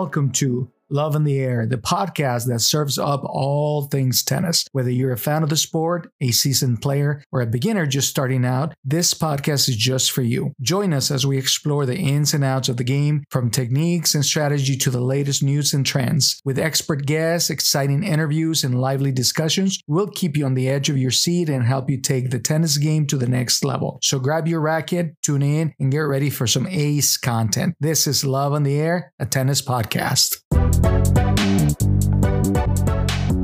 welcome to Love in the Air, the podcast that serves up all things tennis. Whether you're a fan of the sport, a seasoned player, or a beginner just starting out, this podcast is just for you. Join us as we explore the ins and outs of the game, from techniques and strategy to the latest news and trends. With expert guests, exciting interviews, and lively discussions, we'll keep you on the edge of your seat and help you take the tennis game to the next level. So grab your racket, tune in, and get ready for some ace content. This is Love in the Air, a tennis podcast.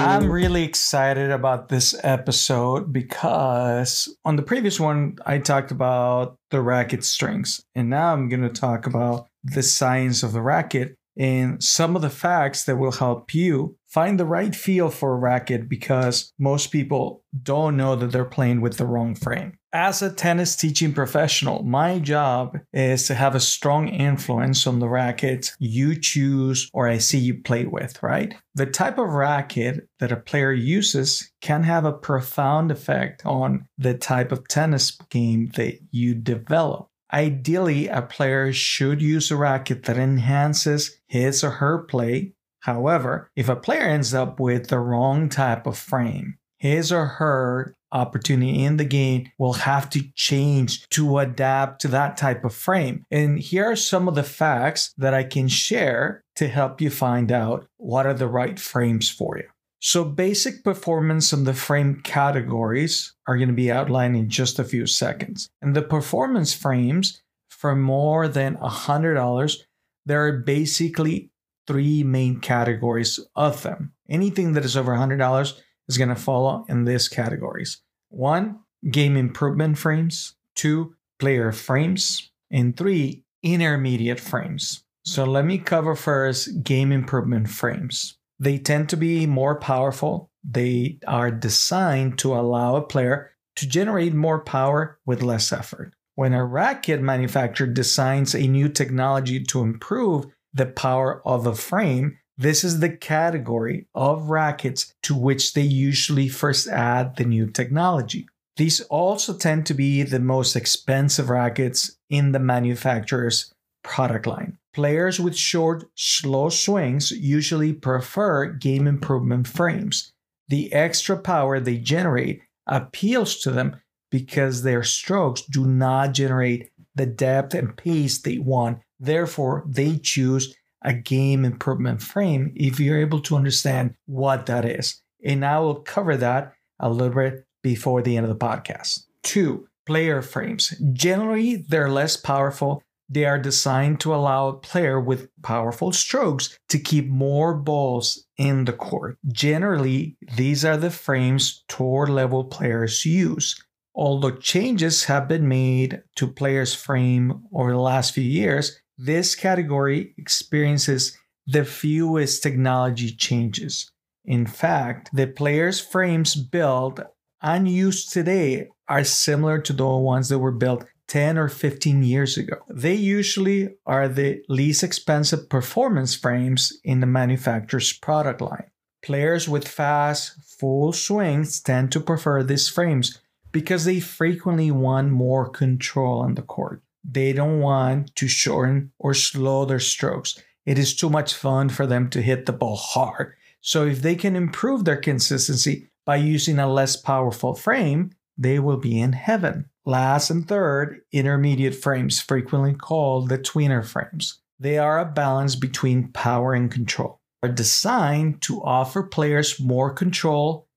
I'm really excited about this episode because on the previous one, I talked about the racket strings, and now I'm going to talk about the science of the racket and some of the facts that will help you find the right feel for a racket because most people don't know that they're playing with the wrong frame. As a tennis teaching professional, my job is to have a strong influence on the racket you choose or I see you play with, right? The type of racket that a player uses can have a profound effect on the type of tennis game that you develop. Ideally, a player should use a racket that enhances his or her play. However, if a player ends up with the wrong type of frame, his or her opportunity in the game will have to change to adapt to that type of frame. And here are some of the facts that I can share to help you find out what are the right frames for you. So, basic performance on the frame categories are going to be outlined in just a few seconds. And the performance frames for more than $100, there are basically three main categories of them. Anything that is over $100 is going to fall in these categories. One, game improvement frames. Two, player frames. And three, intermediate frames. So let me cover first game improvement frames. They tend to be more powerful. They are designed to allow a player to generate more power with less effort. When a racket manufacturer designs a new technology to improve the power of a frame, this is the category of rackets to which they usually first add the new technology. These also tend to be the most expensive rackets in the manufacturer's product line. Players with short, slow swings usually prefer game improvement frames. The extra power they generate appeals to them because their strokes do not generate the depth and pace they want. Therefore, they choose a game improvement frame if you're able to understand what that is. And I will cover that a little bit before the end of the podcast. Two, player frames. Generally, they're less powerful they are designed to allow a player with powerful strokes to keep more balls in the court. Generally, these are the frames tour level players use. Although changes have been made to players' frame over the last few years, this category experiences the fewest technology changes. In fact, the players' frames built and used today are similar to the ones that were built 10 or 15 years ago. They usually are the least expensive performance frames in the manufacturer's product line. Players with fast, full swings tend to prefer these frames because they frequently want more control on the court. They don't want to shorten or slow their strokes. It is too much fun for them to hit the ball hard. So, if they can improve their consistency by using a less powerful frame, they will be in heaven. Last and third, intermediate frames, frequently called the tweener frames. They are a balance between power and control. Are designed to offer players more control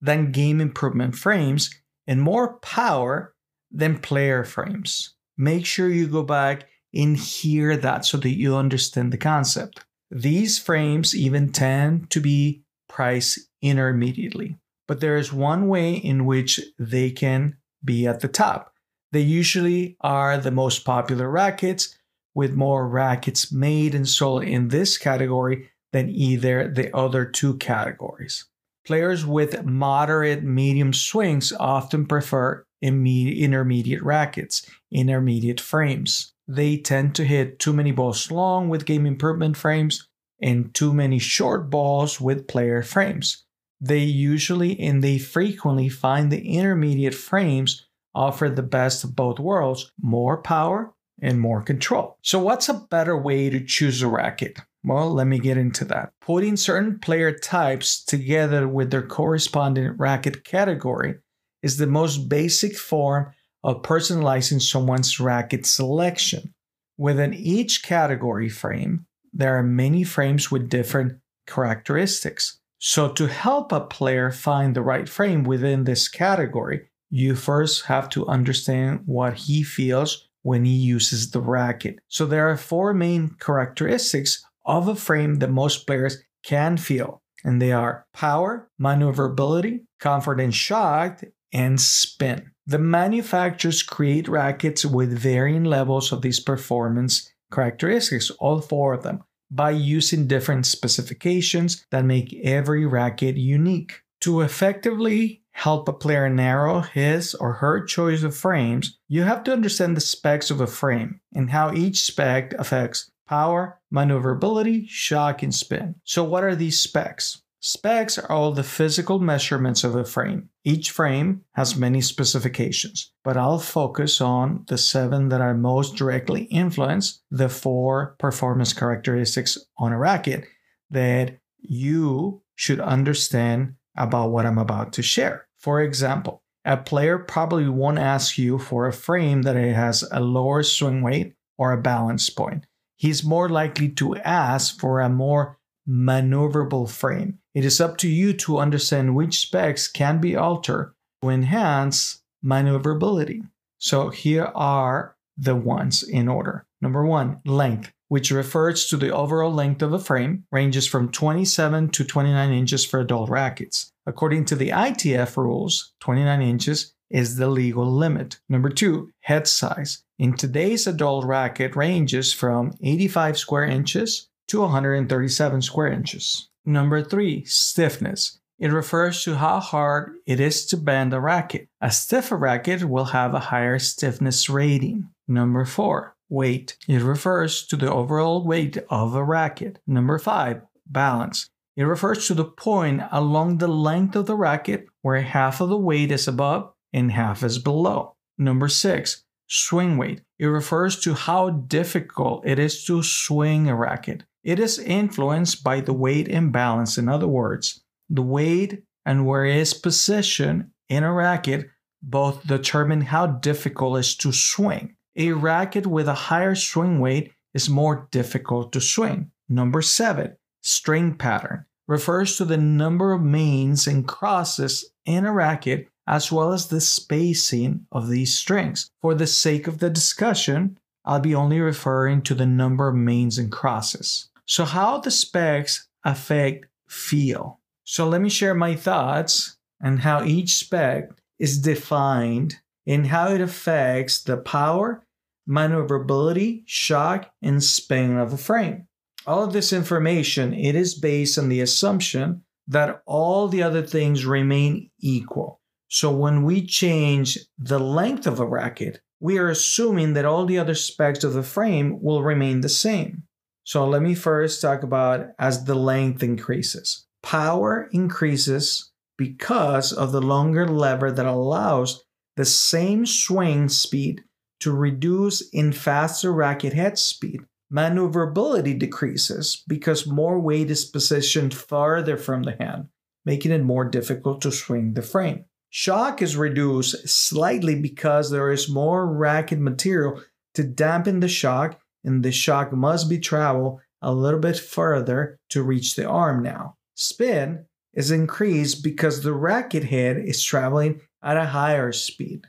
than game improvement frames and more power than player frames. Make sure you go back and hear that so that you understand the concept. These frames even tend to be priced intermediately, but there is one way in which they can be at the top. They usually are the most popular rackets, with more rackets made and sold in this category than either the other two categories. Players with moderate medium swings often prefer intermediate rackets, intermediate frames. They tend to hit too many balls long with game improvement frames and too many short balls with player frames. They usually and they frequently find the intermediate frames offer the best of both worlds more power and more control. So, what's a better way to choose a racket? Well, let me get into that. Putting certain player types together with their corresponding racket category is the most basic form of personalizing someone's racket selection. Within each category frame, there are many frames with different characteristics. So, to help a player find the right frame within this category, you first have to understand what he feels when he uses the racket. So, there are four main characteristics of a frame that most players can feel, and they are power, maneuverability, comfort and shock, and spin. The manufacturers create rackets with varying levels of these performance characteristics, all four of them, by using different specifications that make every racket unique. To effectively help a player narrow his or her choice of frames, you have to understand the specs of a frame and how each spec affects power, maneuverability, shock, and spin. So, what are these specs? Specs are all the physical measurements of a frame. Each frame has many specifications, but I'll focus on the seven that are most directly influence the four performance characteristics on a racket that you should understand about what I'm about to share. For example, a player probably won't ask you for a frame that has a lower swing weight or a balance point. He's more likely to ask for a more maneuverable frame. It is up to you to understand which specs can be altered to enhance maneuverability. So here are the ones in order. Number one, length, which refers to the overall length of a frame, ranges from 27 to 29 inches for adult rackets. According to the ITF rules, 29 inches is the legal limit. Number two, head size. In today's adult racket ranges from 85 square inches to 137 square inches. Number three, stiffness. It refers to how hard it is to bend a racket. A stiffer racket will have a higher stiffness rating. Number four, weight. It refers to the overall weight of a racket. Number five, balance. It refers to the point along the length of the racket where half of the weight is above and half is below. Number six, swing weight. It refers to how difficult it is to swing a racket. It is influenced by the weight imbalance. In other words, the weight and where it is positioned in a racket both determine how difficult it is to swing. A racket with a higher swing weight is more difficult to swing. Number seven, string pattern refers to the number of mains and crosses in a racket as well as the spacing of these strings. For the sake of the discussion, I'll be only referring to the number of mains and crosses. So, how the specs affect feel? So, let me share my thoughts and how each spec is defined and how it affects the power, maneuverability, shock, and spin of a frame. All of this information, it is based on the assumption that all the other things remain equal. So when we change the length of a racket, we are assuming that all the other specs of the frame will remain the same. So let me first talk about as the length increases. Power increases because of the longer lever that allows the same swing speed to reduce in faster racket head speed. Maneuverability decreases because more weight is positioned farther from the hand, making it more difficult to swing the frame. Shock is reduced slightly because there is more racket material to dampen the shock and the shock must be traveled a little bit further to reach the arm now. Spin is increased because the racket head is traveling at a higher speed.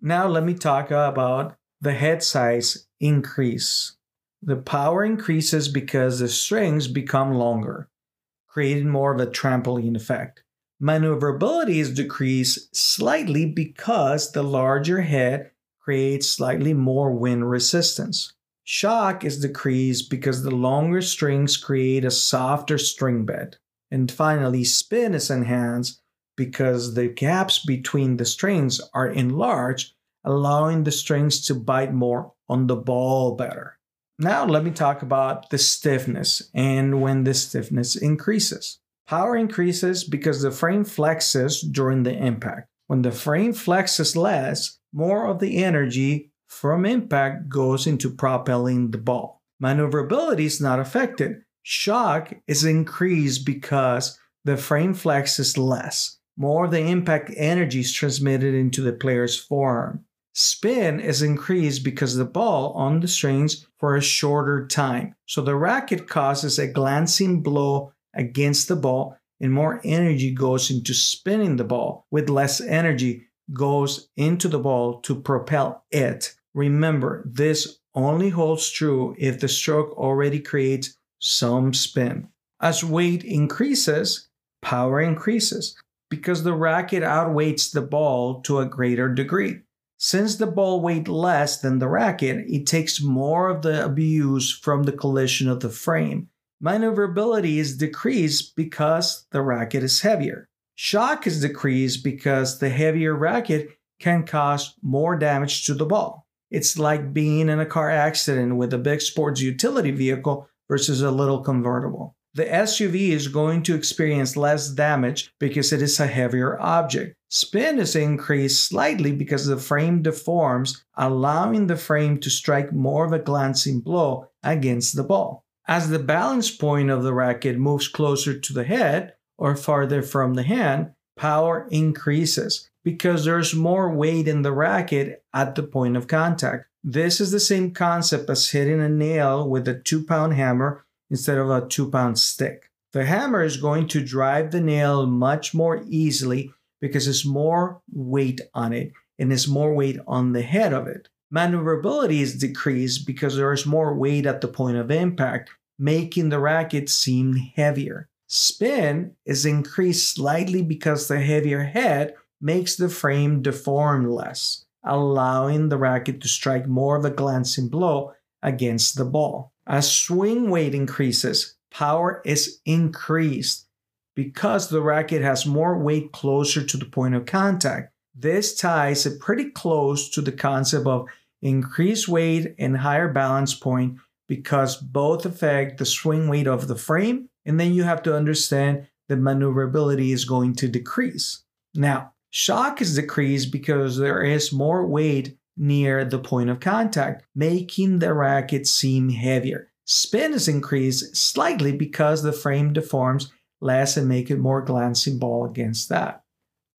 Now let me talk about the head size increase. The power increases because the strings become longer, creating more of a trampoline effect. Maneuverability is decreased slightly because the larger head creates slightly more wind resistance. Shock is decreased because the longer strings create a softer string bed. And finally, spin is enhanced because the gaps between the strings are enlarged, allowing the strings to bite more on the ball better. Now, let me talk about the stiffness and when the stiffness increases. Power increases because the frame flexes during the impact. When the frame flexes less, more of the energy from impact goes into propelling the ball. Maneuverability is not affected Shock is increased because the frame flexes less. More of the impact energy is transmitted into the player's forearm. Spin is increased because the ball on the strings for a shorter time. So the racket causes a glancing blow against the ball and more energy goes into spinning the ball, with less energy goes into the ball to propel it. Remember, this only holds true if the stroke already creates some spin. As weight increases, power increases because the racket outweights the ball to a greater degree. Since the ball weighs less than the racket, it takes more of the abuse from the collision of the frame Maneuverability is decreased because the racket is heavier. Shock is decreased because the heavier racket can cause more damage to the ball. It's like being in a car accident with a big sports utility vehicle versus a little convertible. The SUV is going to experience less damage because it is a heavier object. Spin is increased slightly because the frame deforms, allowing the frame to strike more of a glancing blow against the ball. As the balance point of the racket moves closer to the head or farther from the hand, power increases because there's more weight in the racket at the point of contact. This is the same concept as hitting a nail with a two pound hammer instead of a two pound stick. The hammer is going to drive the nail much more easily because there's more weight on it and there's more weight on the head of it. Maneuverability is decreased because there is more weight at the point of impact, making the racket seem heavier. Spin is increased slightly because the heavier head makes the frame deform less, allowing the racket to strike more of a glancing blow against the ball. As swing weight increases, power is increased because the racket has more weight closer to the point of contact. This ties it pretty close to the concept of increased weight and higher balance point because both affect the swing weight of the frame. And then you have to understand that maneuverability is going to decrease. Now, shock is decreased because there is more weight near the point of contact, making the racket seem heavier. Spin is increased slightly because the frame deforms less and make it more glancing ball against that.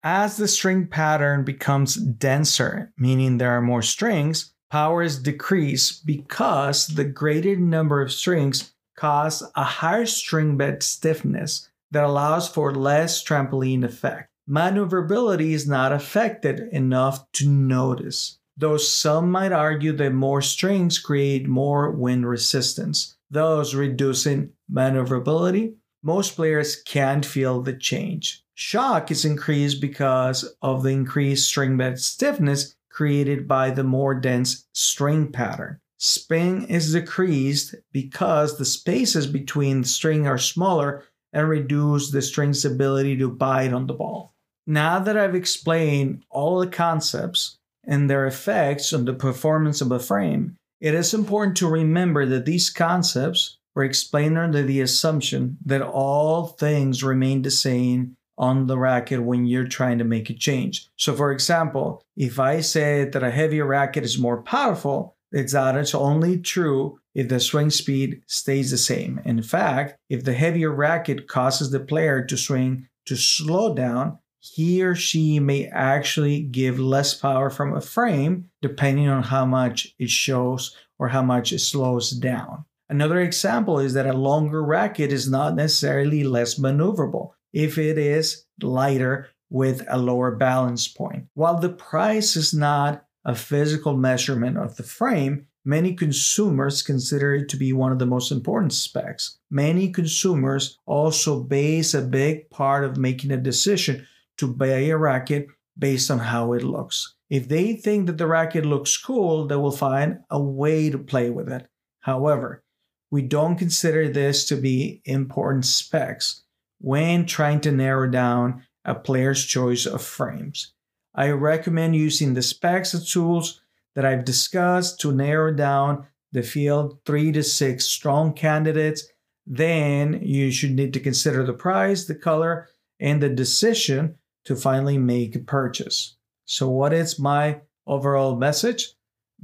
As the string pattern becomes denser, meaning there are more strings, power is decreased because the greater number of strings cause a higher string bed stiffness that allows for less trampoline effect. Maneuverability is not affected enough to notice, though some might argue that more strings create more wind resistance, thus reducing maneuverability. Most players can't feel the change. Shock is increased because of the increased string bed stiffness created by the more dense string pattern. Spin is decreased because the spaces between the string are smaller and reduce the string's ability to bite on the ball. Now that I've explained all the concepts and their effects on the performance of a frame, it is important to remember that these concepts were explained under the assumption that all things remain the same on the racket when you're trying to make a change. So, for example, if I say that a heavier racket is more powerful, it's that it's only true if the swing speed stays the same. In fact, if the heavier racket causes the player to swing to slow down, he or she may actually give less power from a frame depending on how much it shows or how much it slows down. Another example is that a longer racket is not necessarily less maneuverable if it is lighter with a lower balance point. While the price is not a physical measurement of the frame, many consumers consider it to be one of the most important specs. Many consumers also base a big part of making a decision to buy a racket based on how it looks. If they think that the racket looks cool, they will find a way to play with it. However, we don't consider this to be important specs when trying to narrow down a player's choice of frames. I recommend using the specs and tools that I've discussed to narrow down the field three to six strong candidates. Then you should need to consider the price, the color, and the decision to finally make a purchase. So, what is my overall message?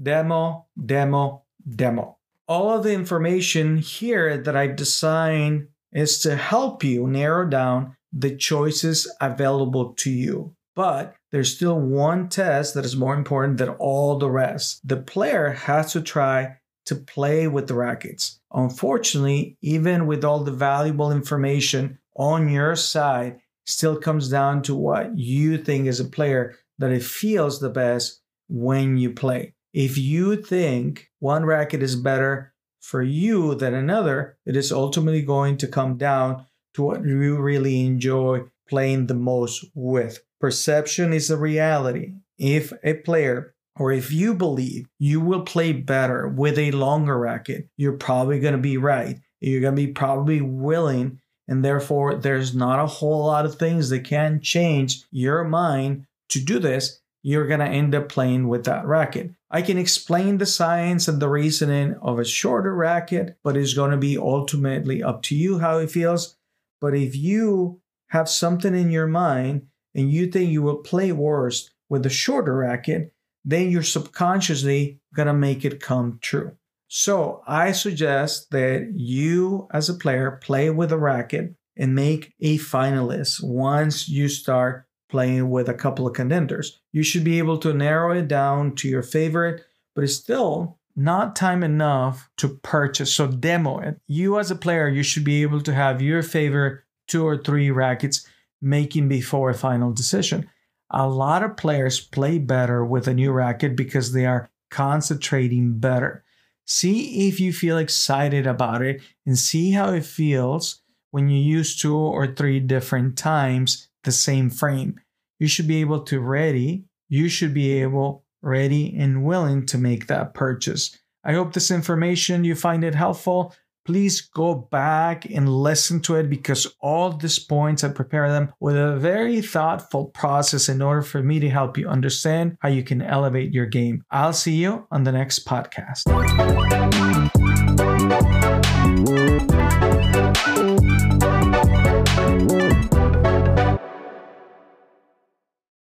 Demo, demo, demo. all of the information here that I've designed is to help you narrow down the choices available to you. But there's still one test that is more important than all the rest. The player has to try to play with the rackets. Unfortunately, even with all the valuable information on your side, still comes down to what you think as a player that it feels the best when you play. If you think one racket is better for you than another, it is ultimately going to come down to what you really enjoy playing the most with. Perception is a reality. If a player or if you believe you will play better with a longer racket, you're probably going to be right. You're going to be probably willing, and therefore, there's not a whole lot of things that can change your mind to do this. You're going to end up playing with that racket. I can explain the science and the reasoning of a shorter racket, but it's going to be ultimately up to you how it feels. But if you have something in your mind and you think you will play worse with a shorter racket, then you're subconsciously going to make it come true. So I suggest that you, as a player, play with a racket and make a finalist once you start playing with a couple of contenders. You should be able to narrow it down to your favorite, but it's still not time enough to purchase. So demo it. You as a player, you should be able to have your favorite two or three rackets making before a final decision. A lot of players play better with a new racket because they are concentrating better. See if you feel excited about it and see how it feels when you use two or three different times the same frame. You should be able to ready, you should be able ready and willing to make that purchase. I hope this information you find it helpful. Please go back and listen to it because all these points I prepare them with a very thoughtful process in order for me to help you understand how you can elevate your game. I'll see you on the next podcast.